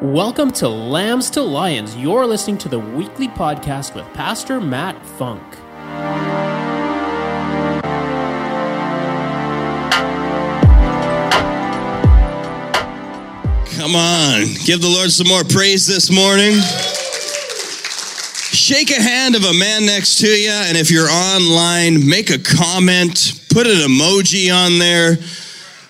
Welcome to Lambs to Lions. You're listening to the weekly podcast with Pastor Matt Funk. Come on, give the Lord some more praise this morning. Shake a hand of a man next to you, and if you're online, make a comment, put an emoji on there.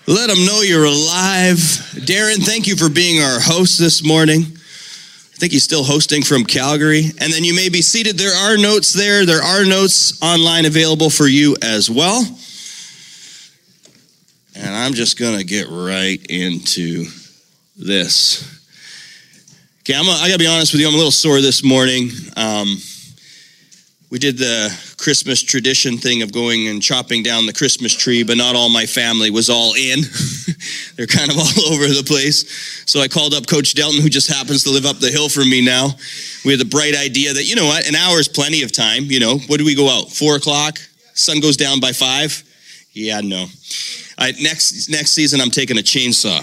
Let them know you're alive. Darren, thank you for being our host this morning. I think he's still hosting from Calgary. And then you may be seated. There are notes there. There are notes online available for you as well. And I'm just going to get right into this. Okay, I'm a, I gotta be honest with you, I'm a little sore this morning. Um, we did the Christmas tradition thing of going and chopping down the Christmas tree, but not all my family was all in. They're kind of all over the place. So I called up Coach Delton, who just happens to live up the hill from me now. We had the bright idea that, you know what, an hour is plenty of time. You know, what do we go out? Four o'clock? Sun goes down by five? Yeah, no. I, next, next season, I'm taking a chainsaw.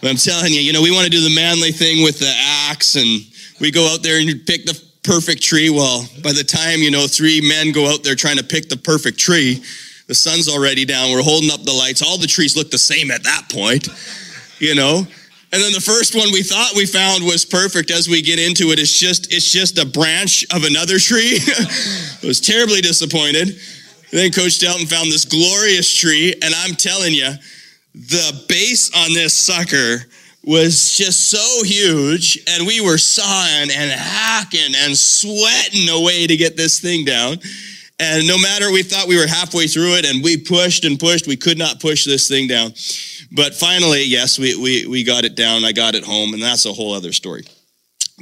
But I'm telling you, you know, we want to do the manly thing with the axe and we go out there and pick the perfect tree. Well, by the time, you know, three men go out there trying to pick the perfect tree, the sun's already down. We're holding up the lights. All the trees look the same at that point, you know. And then the first one we thought we found was perfect. As we get into it, it's just it's just a branch of another tree. I was terribly disappointed. then Coach Delton found this glorious tree, and I'm telling you, the base on this sucker was just so huge, and we were sawing and hacking and sweating away to get this thing down. And no matter, we thought we were halfway through it, and we pushed and pushed. We could not push this thing down. But finally, yes, we, we, we got it down. I got it home, and that's a whole other story.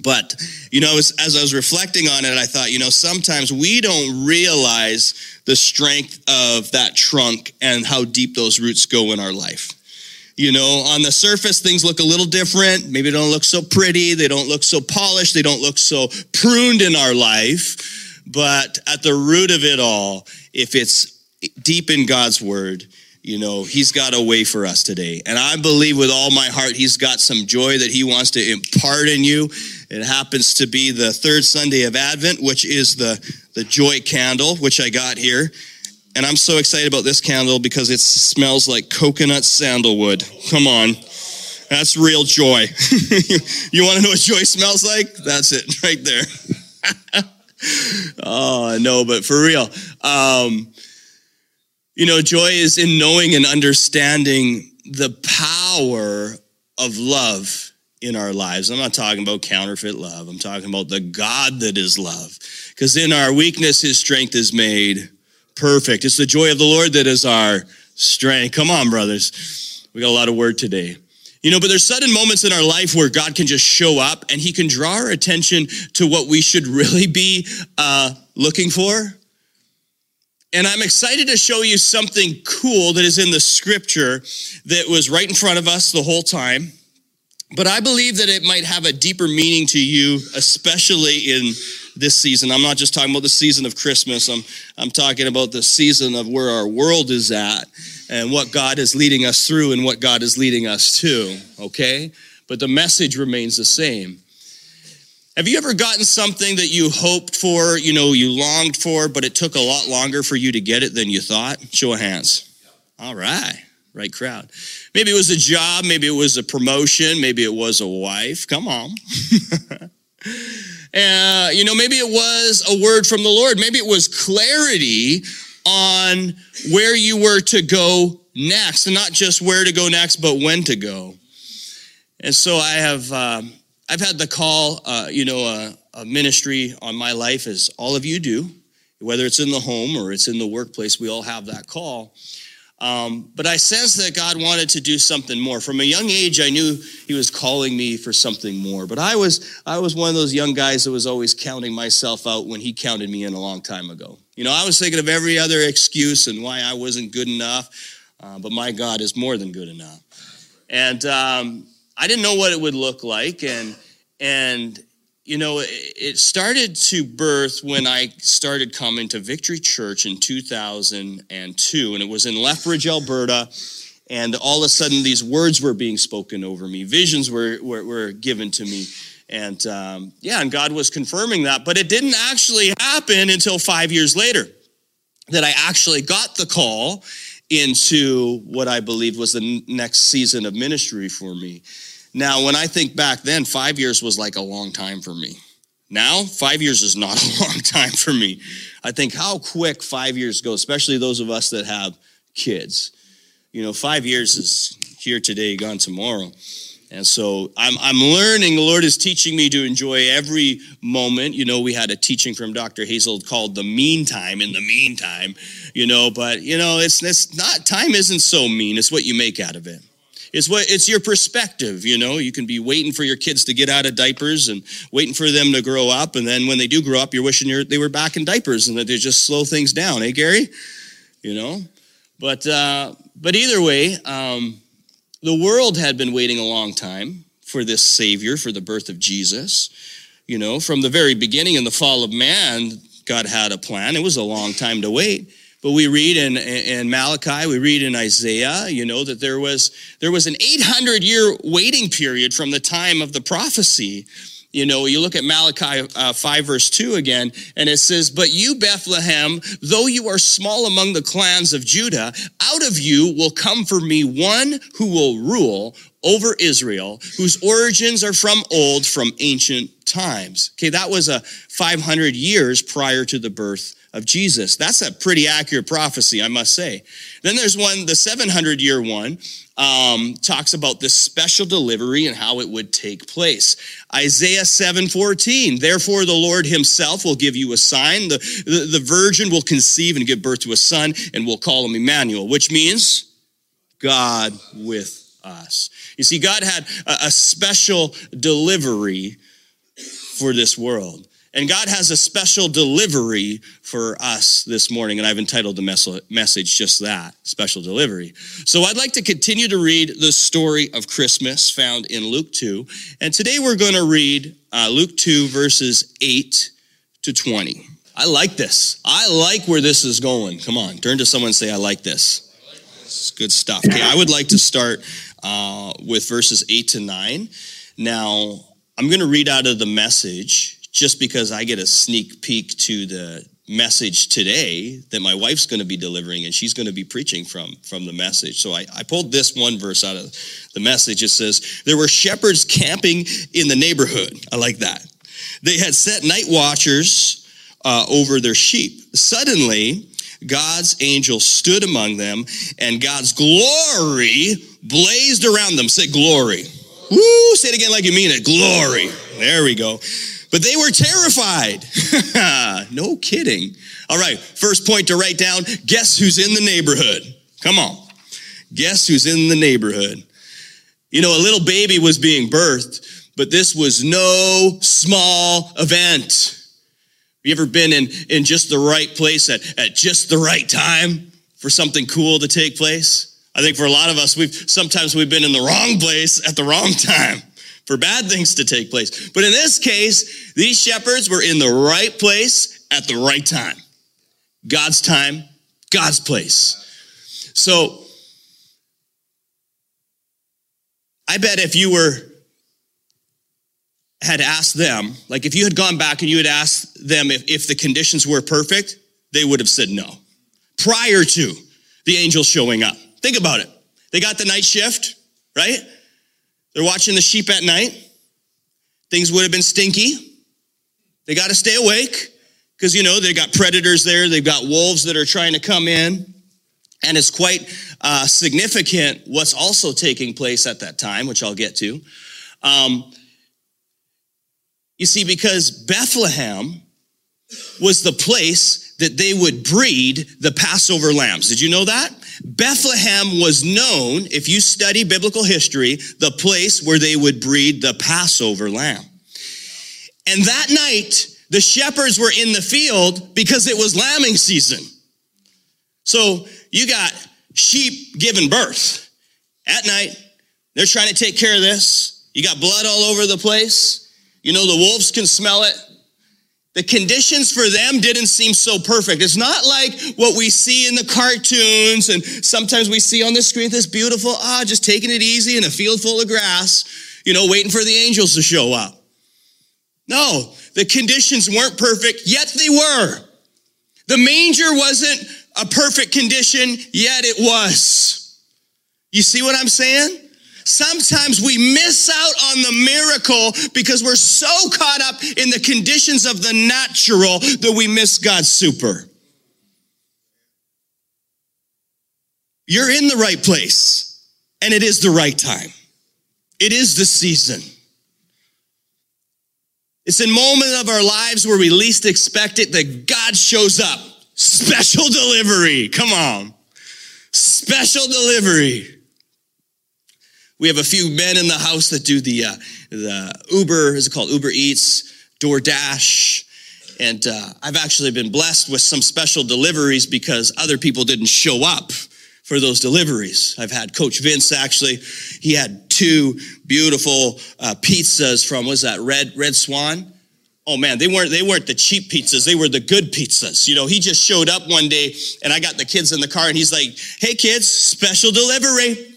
But, you know, as, as I was reflecting on it, I thought, you know, sometimes we don't realize the strength of that trunk and how deep those roots go in our life. You know, on the surface, things look a little different. Maybe they don't look so pretty. They don't look so polished. They don't look so pruned in our life. But at the root of it all, if it's deep in God's word, you know, He's got a way for us today. And I believe with all my heart, He's got some joy that He wants to impart in you. It happens to be the third Sunday of Advent, which is the, the joy candle, which I got here. And I'm so excited about this candle because it smells like coconut sandalwood. Come on. That's real joy. you want to know what joy smells like? That's it right there. oh, no, but for real. Um, you know, joy is in knowing and understanding the power of love in our lives. I'm not talking about counterfeit love. I'm talking about the God that is love. Because in our weakness, his strength is made perfect. It's the joy of the Lord that is our strength. Come on, brothers. We got a lot of word today. You know, but there's sudden moments in our life where God can just show up and he can draw our attention to what we should really be uh, looking for. And I'm excited to show you something cool that is in the scripture that was right in front of us the whole time. But I believe that it might have a deeper meaning to you, especially in this season. I'm not just talking about the season of Christmas. I'm, I'm talking about the season of where our world is at and what God is leading us through and what God is leading us to, okay? But the message remains the same. Have you ever gotten something that you hoped for, you know, you longed for, but it took a lot longer for you to get it than you thought? Show of hands. All right, right crowd. Maybe it was a job, maybe it was a promotion, maybe it was a wife. Come on. Uh, you know, maybe it was a word from the Lord. Maybe it was clarity on where you were to go next, and not just where to go next, but when to go. And so I have, um, I've had the call, uh, you know, a, a ministry on my life, as all of you do, whether it's in the home or it's in the workplace. We all have that call. Um, but I sensed that God wanted to do something more. From a young age, I knew He was calling me for something more. But I was, I was one of those young guys that was always counting myself out when He counted me in a long time ago. You know, I was thinking of every other excuse and why I wasn't good enough. Uh, but my God is more than good enough. And um, I didn't know what it would look like. And, and you know, it started to birth when I started coming to Victory Church in 2002, and it was in Lethbridge, Alberta. And all of a sudden, these words were being spoken over me, visions were, were, were given to me. And um, yeah, and God was confirming that. But it didn't actually happen until five years later that I actually got the call into what I believed was the next season of ministry for me. Now, when I think back then, five years was like a long time for me. Now, five years is not a long time for me. I think how quick five years go, especially those of us that have kids. You know, five years is here today, gone tomorrow. And so I'm, I'm learning, the Lord is teaching me to enjoy every moment. You know, we had a teaching from Dr. Hazel called The Meantime in the Meantime, you know, but, you know, it's, it's not, time isn't so mean. It's what you make out of it. It's what it's your perspective, you know. You can be waiting for your kids to get out of diapers and waiting for them to grow up, and then when they do grow up, you're wishing you're, they were back in diapers and that they just slow things down, eh, Gary? You know. But uh, but either way, um, the world had been waiting a long time for this Savior, for the birth of Jesus. You know, from the very beginning in the fall of man, God had a plan. It was a long time to wait. But we read in, in Malachi, we read in Isaiah, you know, that there was, there was an 800 year waiting period from the time of the prophecy. You know, you look at Malachi uh, 5, verse 2 again, and it says, But you, Bethlehem, though you are small among the clans of Judah, out of you will come for me one who will rule over Israel, whose origins are from old, from ancient times. Okay, that was a 500 years prior to the birth of Jesus. That's a pretty accurate prophecy, I must say. Then there's one, the 700 year one, um, talks about this special delivery and how it would take place. Isaiah 7:14. Therefore, the Lord Himself will give you a sign. The, the, the virgin will conceive and give birth to a son, and will call him Emmanuel, which means God with us. You see, God had a, a special delivery for this world. And God has a special delivery for us this morning, and I've entitled the message just that special delivery. So I'd like to continue to read the story of Christmas found in Luke 2. And today we're going to read uh, Luke 2, verses 8 to 20. I like this. I like where this is going. Come on, turn to someone and say, I like this. It's good stuff. Okay, I would like to start uh, with verses 8 to 9. Now, I'm going to read out of the message just because I get a sneak peek to the message today that my wife's going to be delivering and she's going to be preaching from from the message. So I, I pulled this one verse out of the message. It says there were shepherds camping in the neighborhood. I like that. They had set night watchers uh, over their sheep. Suddenly god's angel stood among them and god's glory blazed around them. Say glory. Woo, say it again like you mean it. Glory. There we go but they were terrified. no kidding. All right, first point to write down guess who's in the neighborhood? Come on. Guess who's in the neighborhood? You know, a little baby was being birthed, but this was no small event. Have you ever been in, in just the right place at, at just the right time for something cool to take place? I think for a lot of us, we've sometimes we've been in the wrong place at the wrong time for bad things to take place. But in this case, these shepherds were in the right place at the right time. God's time, God's place. So, I bet if you were had asked them, like if you had gone back and you had asked them if, if the conditions were perfect, they would have said no prior to the angel showing up. Think about it. They got the night shift, right? They're watching the sheep at night. Things would have been stinky. They got to stay awake because, you know, they got predators there. They've got wolves that are trying to come in. And it's quite uh, significant what's also taking place at that time, which I'll get to. Um, you see, because Bethlehem was the place that they would breed the Passover lambs. Did you know that? Bethlehem was known, if you study biblical history, the place where they would breed the Passover lamb. And that night, the shepherds were in the field because it was lambing season. So you got sheep giving birth at night. They're trying to take care of this. You got blood all over the place. You know, the wolves can smell it. The conditions for them didn't seem so perfect. It's not like what we see in the cartoons and sometimes we see on the screen this beautiful, ah, just taking it easy in a field full of grass, you know, waiting for the angels to show up. No, the conditions weren't perfect, yet they were. The manger wasn't a perfect condition, yet it was. You see what I'm saying? Sometimes we miss out on the miracle because we're so caught up in the conditions of the natural that we miss God's super. You're in the right place, and it is the right time. It is the season. It's in moment of our lives where we least expect it that God shows up. Special delivery. Come on. Special delivery. We have a few men in the house that do the, uh, the Uber, is it called Uber Eats, DoorDash. And uh, I've actually been blessed with some special deliveries because other people didn't show up for those deliveries. I've had Coach Vince actually, he had two beautiful uh, pizzas from, was that Red, Red Swan? Oh man, they weren't they weren't the cheap pizzas. They were the good pizzas. You know, he just showed up one day and I got the kids in the car and he's like, "Hey kids, special delivery."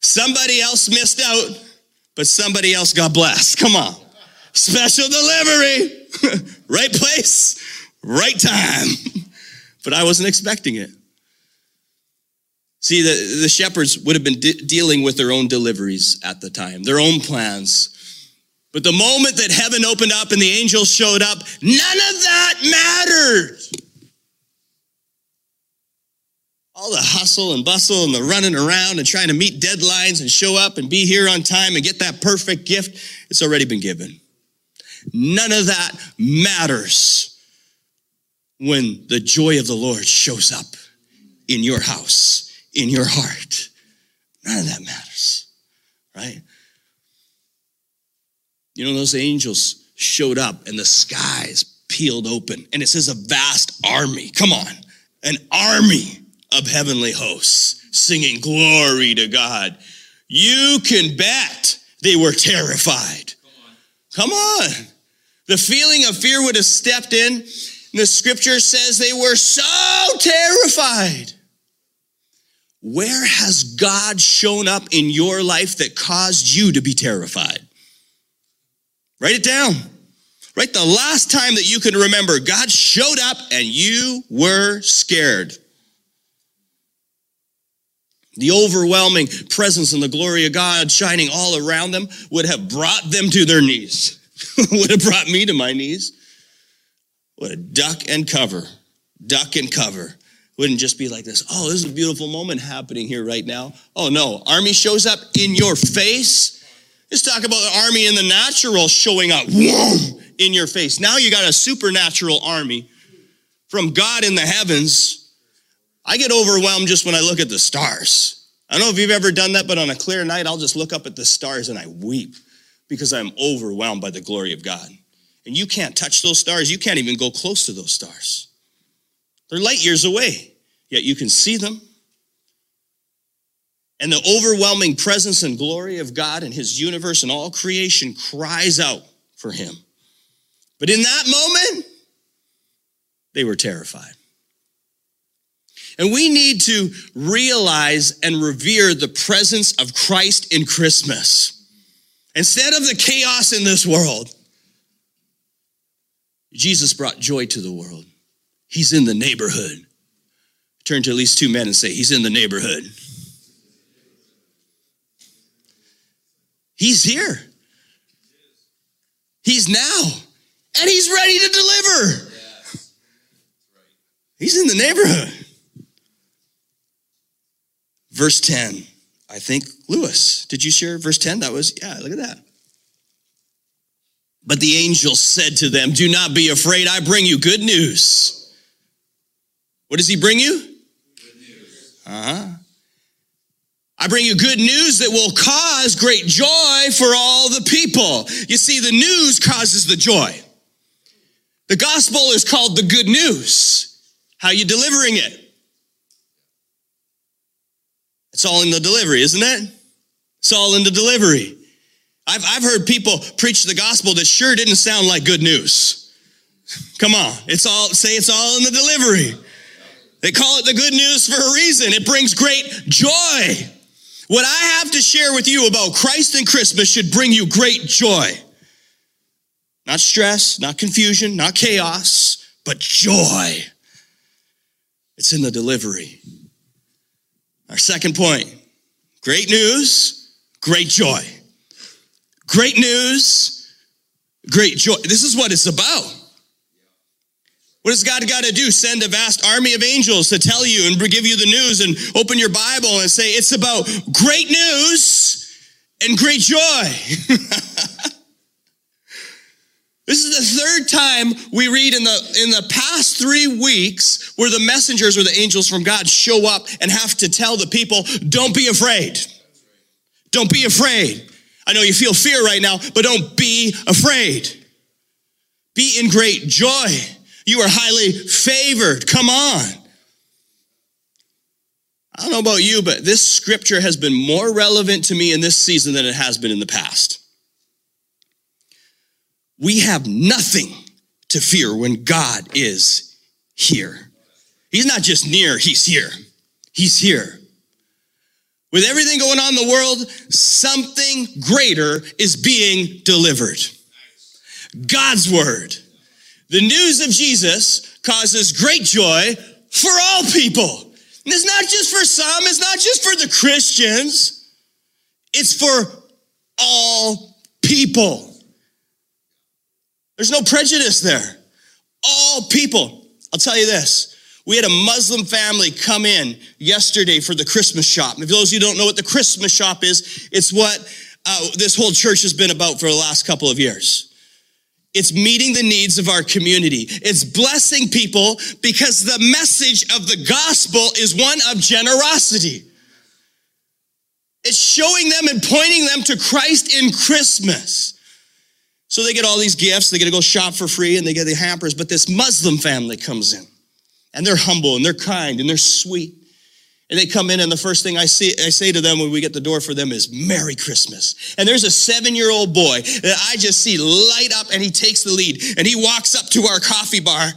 Somebody else missed out, but somebody else got blessed. Come on. Special delivery. right place, right time. but I wasn't expecting it. See, the, the shepherds would have been de- dealing with their own deliveries at the time, their own plans. But the moment that heaven opened up and the angels showed up, none of that mattered. All the hustle and bustle and the running around and trying to meet deadlines and show up and be here on time and get that perfect gift, it's already been given. None of that matters when the joy of the Lord shows up in your house, in your heart. None of that matters, right? You know, those angels showed up and the skies peeled open, and it says a vast army. Come on, an army of heavenly hosts singing glory to God. You can bet they were terrified. Come on. The feeling of fear would have stepped in. The scripture says they were so terrified. Where has God shown up in your life that caused you to be terrified? Write it down. Right? The last time that you can remember, God showed up and you were scared. The overwhelming presence and the glory of God shining all around them would have brought them to their knees, would have brought me to my knees. Would have duck and cover, duck and cover. Wouldn't just be like this, oh, this is a beautiful moment happening here right now. Oh no, army shows up in your face. Let's talk about the army in the natural showing up in your face. Now you got a supernatural army from God in the heavens I get overwhelmed just when I look at the stars. I don't know if you've ever done that, but on a clear night, I'll just look up at the stars and I weep because I'm overwhelmed by the glory of God. And you can't touch those stars. You can't even go close to those stars. They're light years away, yet you can see them. And the overwhelming presence and glory of God and His universe and all creation cries out for Him. But in that moment, they were terrified. And we need to realize and revere the presence of Christ in Christmas. Instead of the chaos in this world, Jesus brought joy to the world. He's in the neighborhood. Turn to at least two men and say, He's in the neighborhood. He's here. He's now. And He's ready to deliver. He's in the neighborhood. Verse 10, I think Lewis, did you share verse 10? That was, yeah, look at that. But the angel said to them, Do not be afraid, I bring you good news. What does he bring you? Uh huh. I bring you good news that will cause great joy for all the people. You see, the news causes the joy. The gospel is called the good news. How you delivering it? It's all in the delivery, isn't it? It's all in the delivery. I've, I've heard people preach the gospel that sure didn't sound like good news. Come on. It's all, say it's all in the delivery. They call it the good news for a reason. It brings great joy. What I have to share with you about Christ and Christmas should bring you great joy. Not stress, not confusion, not chaos, but joy. It's in the delivery. Our second point great news, great joy. Great news, great joy. This is what it's about. What does God got to do? Send a vast army of angels to tell you and give you the news and open your Bible and say it's about great news and great joy. This is the third time we read in the in the past 3 weeks where the messengers or the angels from God show up and have to tell the people, don't be afraid. Don't be afraid. I know you feel fear right now, but don't be afraid. Be in great joy. You are highly favored. Come on. I don't know about you, but this scripture has been more relevant to me in this season than it has been in the past. We have nothing to fear when God is here. He's not just near, He's here. He's here. With everything going on in the world, something greater is being delivered. God's word. The news of Jesus causes great joy for all people. And it's not just for some, it's not just for the Christians, it's for all people. There's no prejudice there. All people. I'll tell you this. We had a Muslim family come in yesterday for the Christmas shop. And if those of you don't know what the Christmas shop is, it's what uh, this whole church has been about for the last couple of years. It's meeting the needs of our community. It's blessing people because the message of the gospel is one of generosity. It's showing them and pointing them to Christ in Christmas. So they get all these gifts, they get to go shop for free and they get the hampers, but this Muslim family comes in and they're humble and they're kind and they're sweet. And they come in, and the first thing I see, I say to them when we get the door for them is "Merry Christmas." And there's a seven-year-old boy that I just see light up, and he takes the lead, and he walks up to our coffee bar,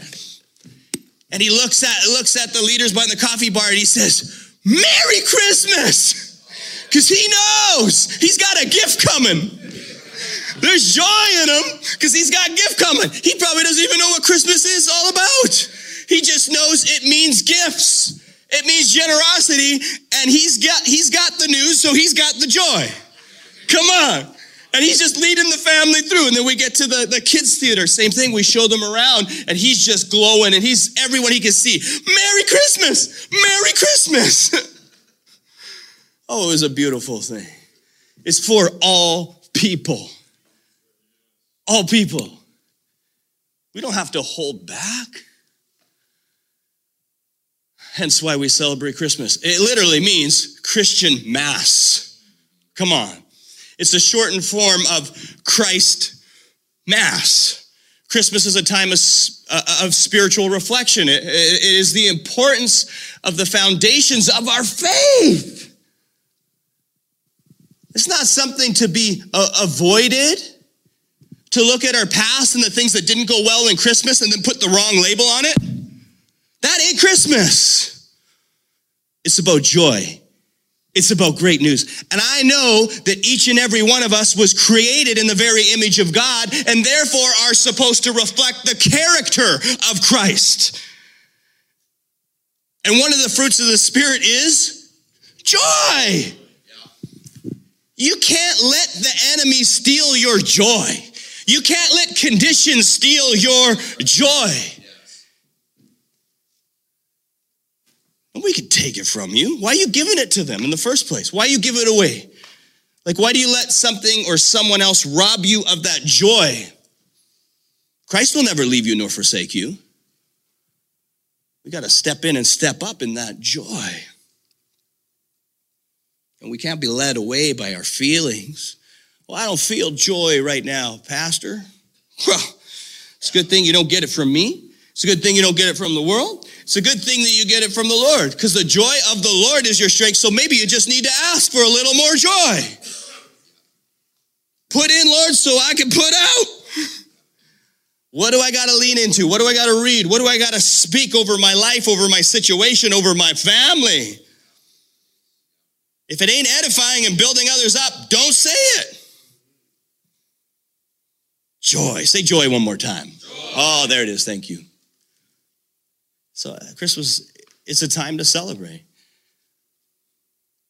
and he looks at looks at the leaders behind the coffee bar, and he says, "Merry Christmas," because he knows he's got a gift coming. There's joy in him because he's got gift coming. He probably doesn't even know what Christmas is all about. He just knows it means gifts. It means generosity, and he's got he's got the news, so he's got the joy. Come on. And he's just leading the family through. And then we get to the, the kids' theater. Same thing. We show them around, and he's just glowing, and he's everyone he can see. Merry Christmas! Merry Christmas! oh, it was a beautiful thing. It's for all people. All people. We don't have to hold back. Hence why we celebrate Christmas. It literally means Christian Mass. Come on. It's a shortened form of Christ Mass. Christmas is a time of, uh, of spiritual reflection. It, it is the importance of the foundations of our faith. It's not something to be uh, avoided, to look at our past and the things that didn't go well in Christmas and then put the wrong label on it. That ain't Christmas. It's about joy. It's about great news. And I know that each and every one of us was created in the very image of God and therefore are supposed to reflect the character of Christ. And one of the fruits of the Spirit is joy. You can't let the enemy steal your joy. You can't let conditions steal your joy. And we could take it from you. Why are you giving it to them in the first place? Why you give it away? Like, why do you let something or someone else rob you of that joy? Christ will never leave you nor forsake you. We got to step in and step up in that joy. And we can't be led away by our feelings. Well, I don't feel joy right now, Pastor. Well, it's a good thing you don't get it from me. It's a good thing you don't get it from the world. It's a good thing that you get it from the Lord because the joy of the Lord is your strength. So maybe you just need to ask for a little more joy. Put in, Lord, so I can put out. What do I got to lean into? What do I got to read? What do I got to speak over my life, over my situation, over my family? If it ain't edifying and building others up, don't say it. Joy. Say joy one more time. Joy. Oh, there it is. Thank you. So, uh, Christmas, it's a time to celebrate.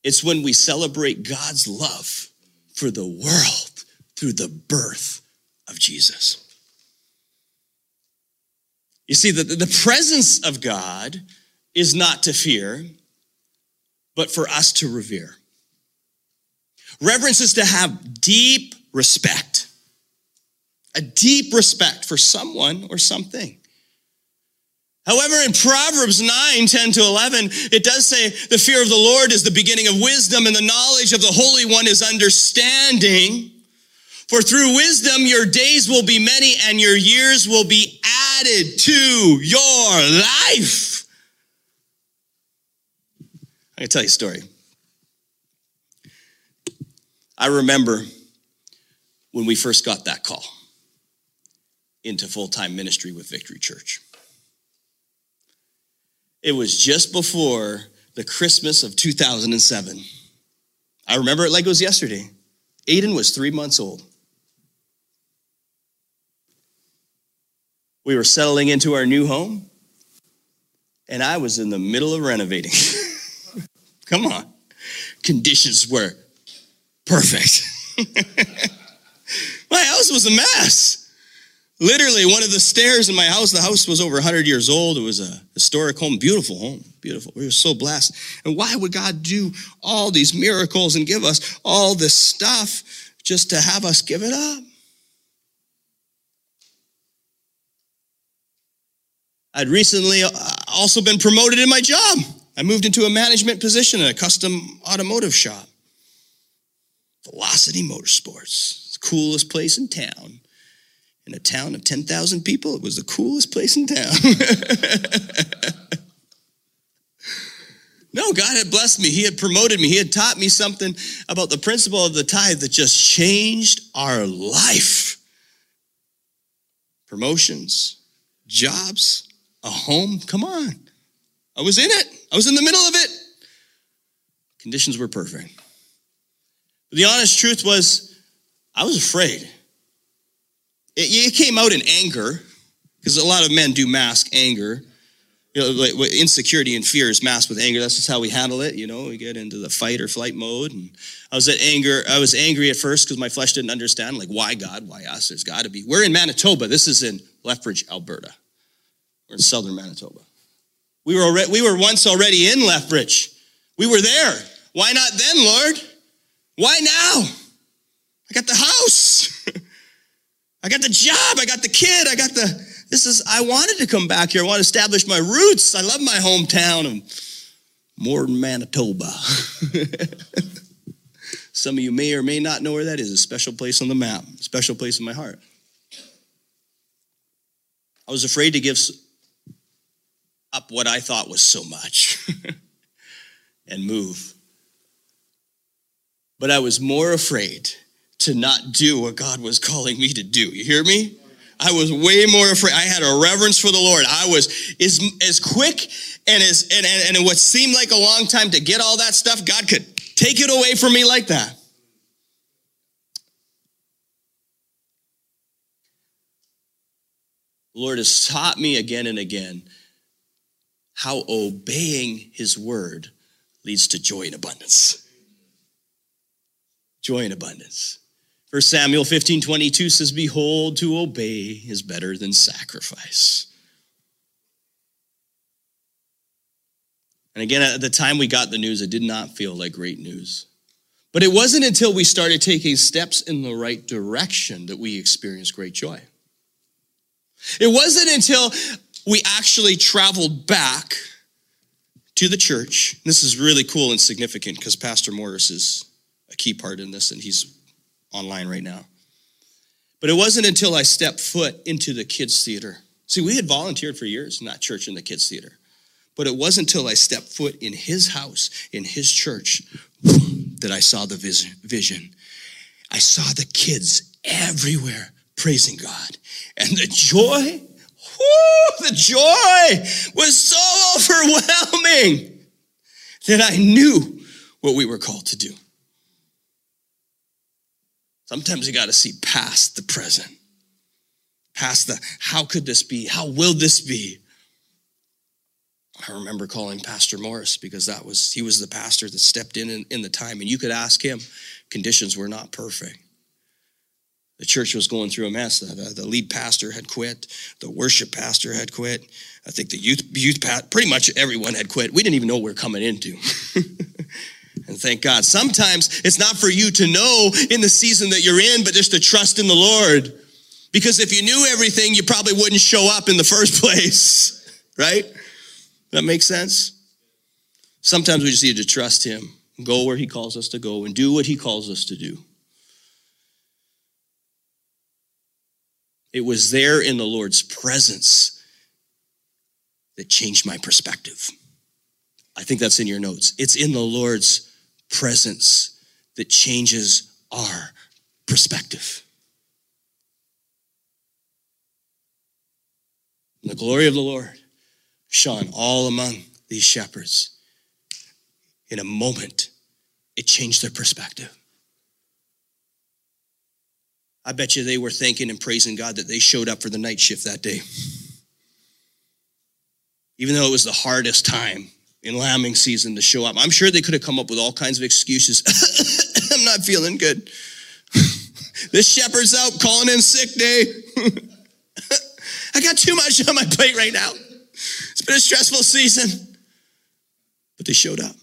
It's when we celebrate God's love for the world through the birth of Jesus. You see, the, the presence of God is not to fear, but for us to revere. Reverence is to have deep respect, a deep respect for someone or something. However, in Proverbs 9, 10 to 11, it does say the fear of the Lord is the beginning of wisdom and the knowledge of the Holy One is understanding. For through wisdom, your days will be many and your years will be added to your life. I can tell you a story. I remember when we first got that call into full time ministry with Victory Church. It was just before the Christmas of 2007. I remember it like it was yesterday. Aiden was three months old. We were settling into our new home, and I was in the middle of renovating. Come on. Conditions were perfect. my house was a mess. Literally, one of the stairs in my house, the house was over 100 years old. It was a historic home, beautiful home, beautiful. We were so blessed. And why would God do all these miracles and give us all this stuff just to have us give it up? I'd recently uh, also been promoted in my job. I moved into a management position in a custom automotive shop. Velocity Motorsports, coolest place in town. In a town of 10,000 people, it was the coolest place in town. no, God had blessed me. He had promoted me. He had taught me something about the principle of the tithe that just changed our life. Promotions, jobs, a home. Come on. I was in it, I was in the middle of it. Conditions were perfect. But the honest truth was, I was afraid. It, it came out in anger, because a lot of men do mask anger. You know, like insecurity and fear is masked with anger. That's just how we handle it. You know, we get into the fight or flight mode. And I was at anger. I was angry at first because my flesh didn't understand, like, why God? Why us? There's got to be. We're in Manitoba. This is in Lethbridge, Alberta. We're in southern Manitoba. We were already, we were once already in Lethbridge. We were there. Why not then, Lord? Why now? I got the house. I got the job. I got the kid. I got the, this is, I wanted to come back here. I want to establish my roots. I love my hometown of Morden, Manitoba. Some of you may or may not know where that is, a special place on the map, a special place in my heart. I was afraid to give up what I thought was so much and move. But I was more afraid to not do what God was calling me to do. You hear me? I was way more afraid. I had a reverence for the Lord. I was as, as quick and as and, and, and what seemed like a long time to get all that stuff, God could take it away from me like that. The Lord has taught me again and again how obeying his word leads to joy and abundance. Joy and abundance. 1 Samuel 15 22 says, Behold, to obey is better than sacrifice. And again, at the time we got the news, it did not feel like great news. But it wasn't until we started taking steps in the right direction that we experienced great joy. It wasn't until we actually traveled back to the church. This is really cool and significant because Pastor Morris is a key part in this and he's online right now. But it wasn't until I stepped foot into the kids' theater. See, we had volunteered for years that church in the kids' theater. But it wasn't until I stepped foot in his house, in his church, that I saw the vision. I saw the kids everywhere praising God. And the joy, whoo, the joy was so overwhelming that I knew what we were called to do. Sometimes you got to see past the present, past the how could this be? How will this be? I remember calling Pastor Morris because that was he was the pastor that stepped in, in in, the time, and you could ask him. Conditions were not perfect. The church was going through a mess. The, the lead pastor had quit. The worship pastor had quit. I think the youth youth pretty much everyone had quit. We didn't even know we were coming into. and thank God. Sometimes it's not for you to know in the season that you're in, but just to trust in the Lord. Because if you knew everything, you probably wouldn't show up in the first place, right? That makes sense? Sometimes we just need to trust Him, go where He calls us to go, and do what He calls us to do. It was there in the Lord's presence that changed my perspective. I think that's in your notes. It's in the Lord's presence that changes our perspective. the glory of the Lord shone all among these shepherds. In a moment, it changed their perspective. I bet you they were thanking and praising God that they showed up for the night shift that day. Even though it was the hardest time in lambing season to show up, I'm sure they could have come up with all kinds of excuses. I'm not feeling good. this shepherd's out calling in sick day. I got too much on my plate right now. It's been a stressful season. But they showed up.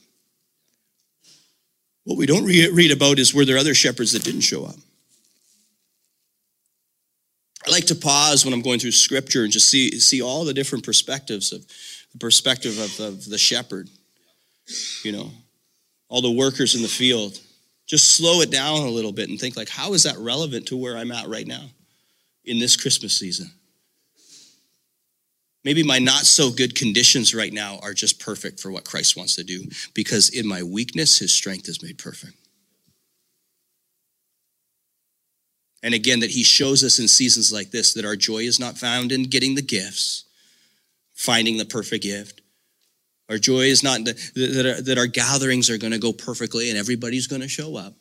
What we don't read about is were there other shepherds that didn't show up? I like to pause when I'm going through scripture and just see, see all the different perspectives of the perspective of, of the shepherd, you know, all the workers in the field. Just slow it down a little bit and think like, how is that relevant to where I'm at right now in this Christmas season? Maybe my not so good conditions right now are just perfect for what Christ wants to do because in my weakness, his strength is made perfect. And again, that he shows us in seasons like this that our joy is not found in getting the gifts, finding the perfect gift. Our joy is not that, our, that our gatherings are going to go perfectly and everybody's going to show up.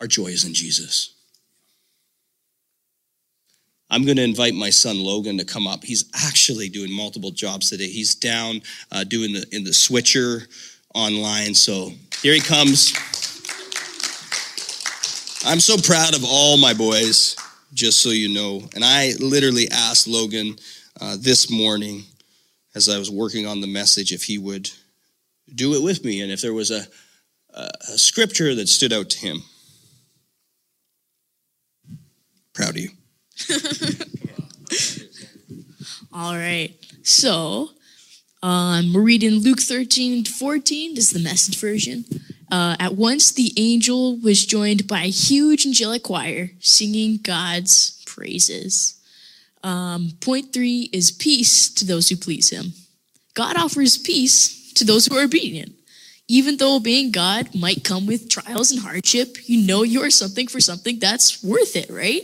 Our joy is in Jesus. I'm going to invite my son Logan to come up. He's actually doing multiple jobs today. He's down uh, doing the in the switcher online. So here he comes. I'm so proud of all my boys, just so you know. And I literally asked Logan uh, this morning as I was working on the message if he would do it with me and if there was a, a, a scripture that stood out to him. Proud of you. All right. So um, we're reading Luke 13 14. This is the message version. Uh, at once the angel was joined by a huge angelic choir singing God's praises. Um, point three is peace to those who please him. God offers peace to those who are obedient. Even though obeying God might come with trials and hardship, you know you are something for something that's worth it, right?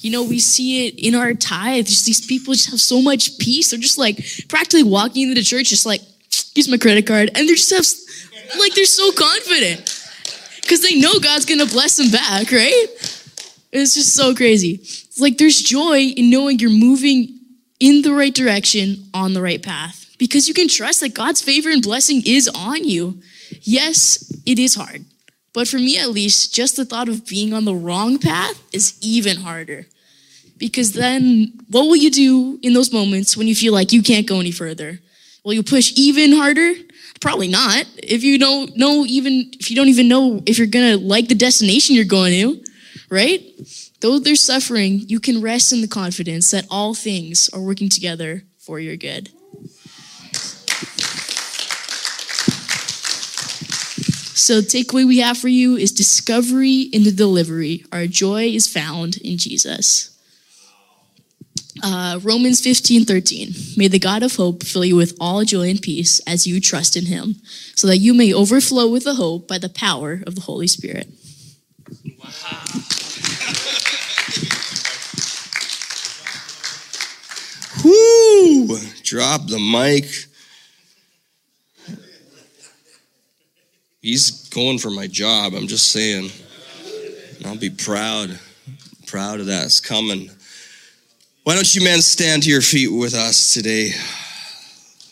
You know, we see it in our tithe. Just these people just have so much peace. They're just like practically walking into the church, just like, use my credit card. And they're just have, like, they're so confident because they know God's going to bless them back, right? It's just so crazy. It's like there's joy in knowing you're moving in the right direction on the right path because you can trust that God's favor and blessing is on you. Yes, it is hard. But for me, at least, just the thought of being on the wrong path is even harder. Because then, what will you do in those moments when you feel like you can't go any further? Will you push even harder? Probably not. If you don't know even, if you don't even know if you're gonna like the destination you're going to, right? Though there's suffering, you can rest in the confidence that all things are working together for your good. So, the takeaway we have for you is discovery in the delivery. Our joy is found in Jesus. Uh, Romans 15, 13. May the God of hope fill you with all joy and peace as you trust in him, so that you may overflow with the hope by the power of the Holy Spirit. Wow. Woo! Drop the mic. He's going for my job. I'm just saying. I'll be proud, proud of that. It's coming. Why don't you men stand to your feet with us today?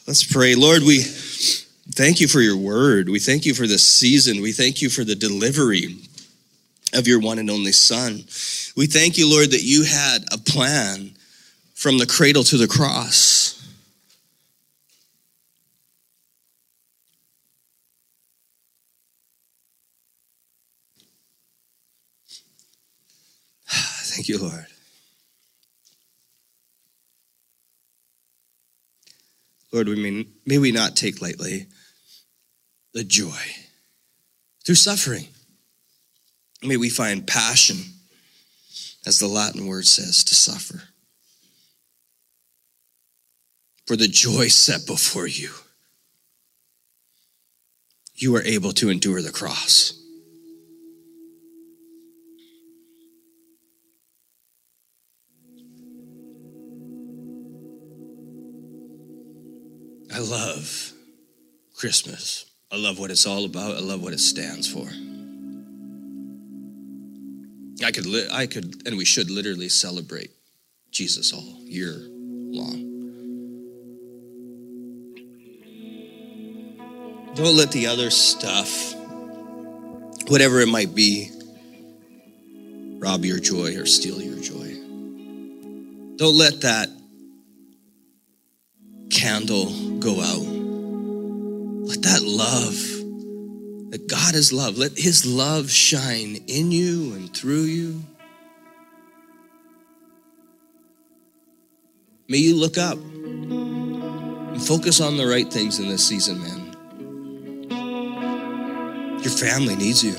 Let's pray. Lord, we thank you for your word. We thank you for this season. We thank you for the delivery of your one and only Son. We thank you, Lord, that you had a plan from the cradle to the cross. Thank you, Lord. Lord, we may, may we not take lightly the joy through suffering. May we find passion, as the Latin word says, to suffer. For the joy set before you, you are able to endure the cross. I love Christmas. I love what it's all about. I love what it stands for. I could, li- I could, and we should literally celebrate Jesus all year long. Don't let the other stuff, whatever it might be, rob your joy or steal your joy. Don't let that candle go out. Let that love, that God is love, let His love shine in you and through you. May you look up and focus on the right things in this season, man. Your family needs you.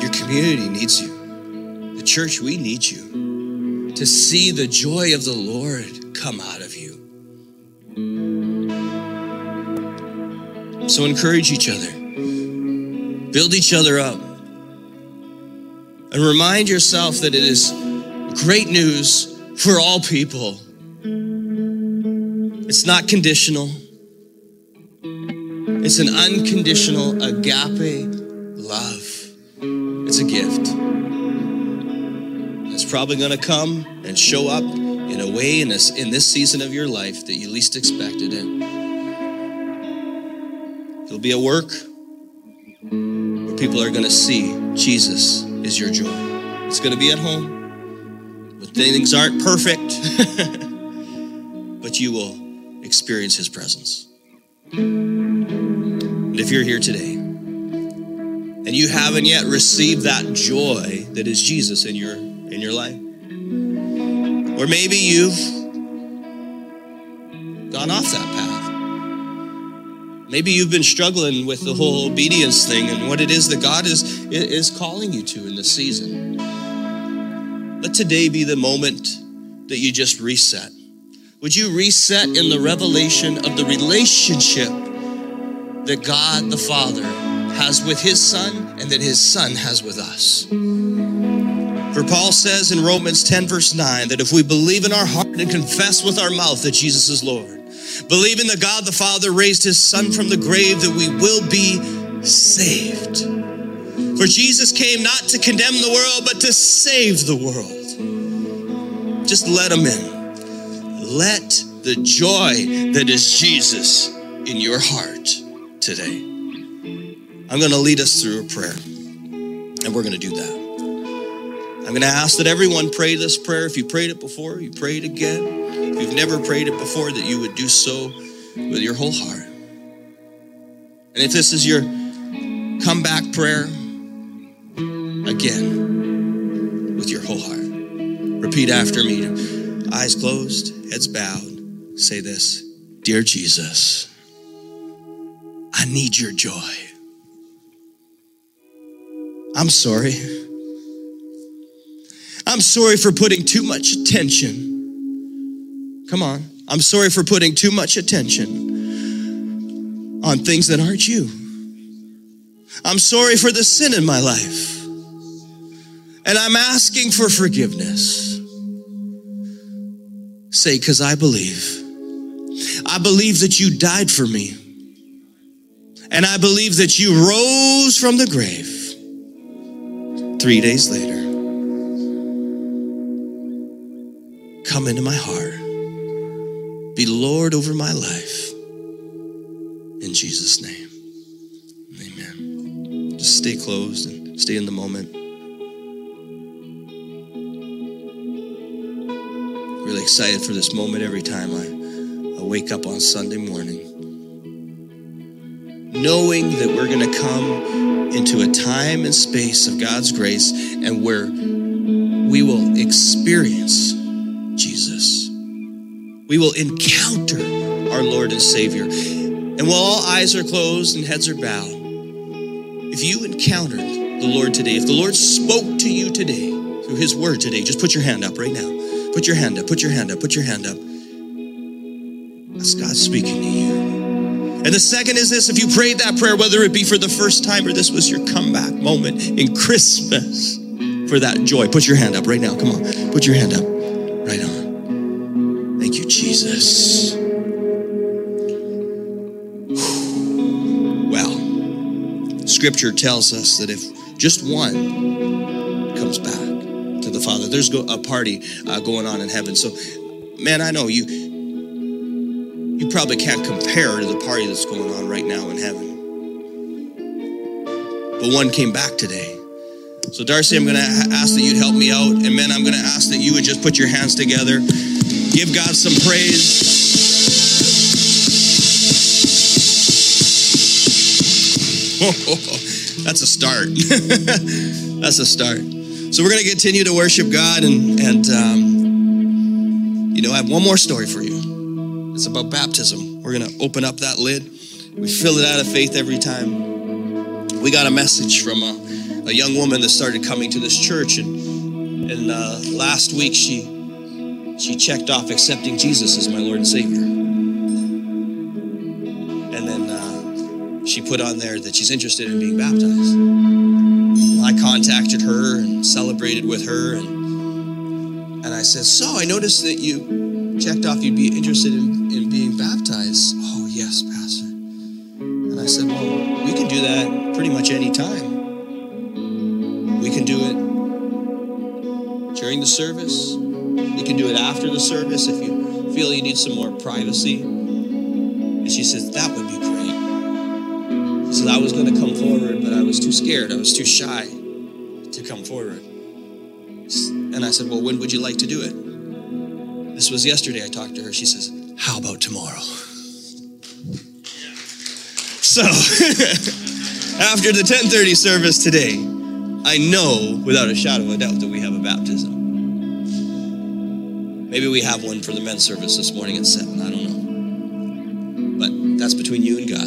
Your community needs you. The church, we need you to see the joy of the Lord come out of you. So encourage each other, build each other up, and remind yourself that it is great news for all people. It's not conditional. It's an unconditional agape love. It's a gift. It's probably going to come and show up in a way in this, in this season of your life that you least expected it. It'll be a work where people are going to see Jesus is your joy. It's going to be at home, but things aren't perfect, but you will experience His presence. And if you're here today and you haven't yet received that joy that is Jesus in your in your life, or maybe you've gone off that path. Maybe you've been struggling with the whole obedience thing and what it is that God is, is calling you to in this season. Let today be the moment that you just reset. Would you reset in the revelation of the relationship that God the Father has with his Son and that his Son has with us? For Paul says in Romans 10, verse 9, that if we believe in our heart and confess with our mouth that Jesus is Lord, believing that God the Father raised his Son from the grave, that we will be saved. For Jesus came not to condemn the world, but to save the world. Just let him in. Let the joy that is Jesus in your heart today. I'm going to lead us through a prayer, and we're going to do that. I'm going to ask that everyone pray this prayer. If you prayed it before, you pray it again. You've never prayed it before, that you would do so with your whole heart. And if this is your comeback prayer, again, with your whole heart. Repeat after me. Eyes closed, heads bowed. Say this Dear Jesus, I need your joy. I'm sorry. I'm sorry for putting too much attention. Come on. I'm sorry for putting too much attention on things that aren't you. I'm sorry for the sin in my life. And I'm asking for forgiveness. Say, because I believe. I believe that you died for me. And I believe that you rose from the grave three days later. Come into my heart. Be Lord over my life. In Jesus' name. Amen. Just stay closed and stay in the moment. Really excited for this moment every time I, I wake up on Sunday morning. Knowing that we're going to come into a time and space of God's grace and where we will experience Jesus. We will encounter our Lord and Savior. And while all eyes are closed and heads are bowed, if you encountered the Lord today, if the Lord spoke to you today through His Word today, just put your hand up right now. Put your hand up, put your hand up, put your hand up. That's God speaking to you. And the second is this if you prayed that prayer, whether it be for the first time or this was your comeback moment in Christmas for that joy, put your hand up right now. Come on, put your hand up. Right on. Jesus. Well, scripture tells us that if just one comes back to the Father, there's a party uh, going on in heaven. So, man, I know you you probably can't compare to the party that's going on right now in heaven. But one came back today. So, Darcy, I'm going to ask that you'd help me out. And, men, I'm going to ask that you would just put your hands together. Give God some praise. That's a start. That's a start. So we're going to continue to worship God, and and um, you know I have one more story for you. It's about baptism. We're going to open up that lid. We fill it out of faith every time. We got a message from a, a young woman that started coming to this church, and and uh, last week she she checked off accepting Jesus as my Lord and Savior, and then uh, she put on there that she's interested in being baptized. Well, I contacted her and celebrated with her, and and I said, "So I noticed that you checked off you'd be interested in, in being baptized." Oh yes, Pastor. And I said, "Well, we can do that pretty much any time. We can do it during the service. You can do it after the service if you feel you need some more privacy." And she says, "That would be great." She said, "I was going to come forward, but I was too scared. I was too shy." to come forward. And I said, Well, when would you like to do it? This was yesterday. I talked to her. She says, How about tomorrow? So, after the 1030 service today, I know without a shadow of a doubt that we have a baptism. Maybe we have one for the men's service this morning at 7. I don't know. But that's between you and God.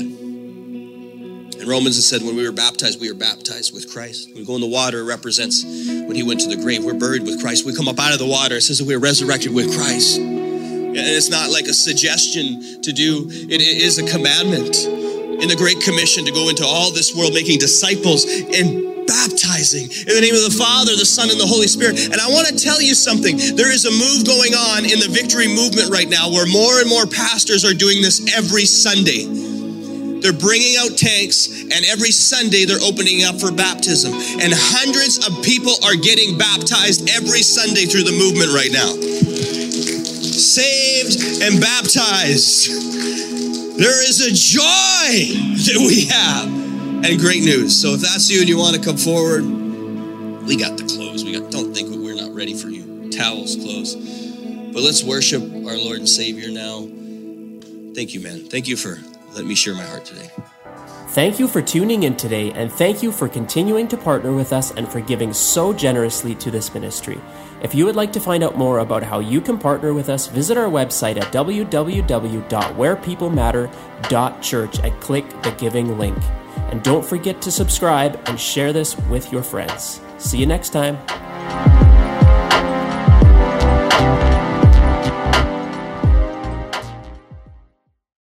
In Romans, it said, when we were baptized, we were baptized with Christ. When we go in the water, it represents when he went to the grave. We're buried with Christ. We come up out of the water. It says that we are resurrected with Christ. And it's not like a suggestion to do, it is a commandment in the Great Commission to go into all this world making disciples and baptizing in the name of the Father, the Son, and the Holy Spirit. And I want to tell you something. There is a move going on in the victory movement right now where more and more pastors are doing this every Sunday. They're bringing out tanks, and every Sunday they're opening up for baptism. And hundreds of people are getting baptized every Sunday through the movement right now. Saved and baptized. There is a joy that we have, and great news. So if that's you and you want to come forward, we got the clothes. We got. Don't think we're not ready for you. Towels, clothes. But let's worship our Lord and Savior now. Thank you, man. Thank you for let me share my heart today. Thank you for tuning in today, and thank you for continuing to partner with us and for giving so generously to this ministry. If you would like to find out more about how you can partner with us, visit our website at www.wherepeoplematter.church and click the giving link. And don't forget to subscribe and share this with your friends. See you next time.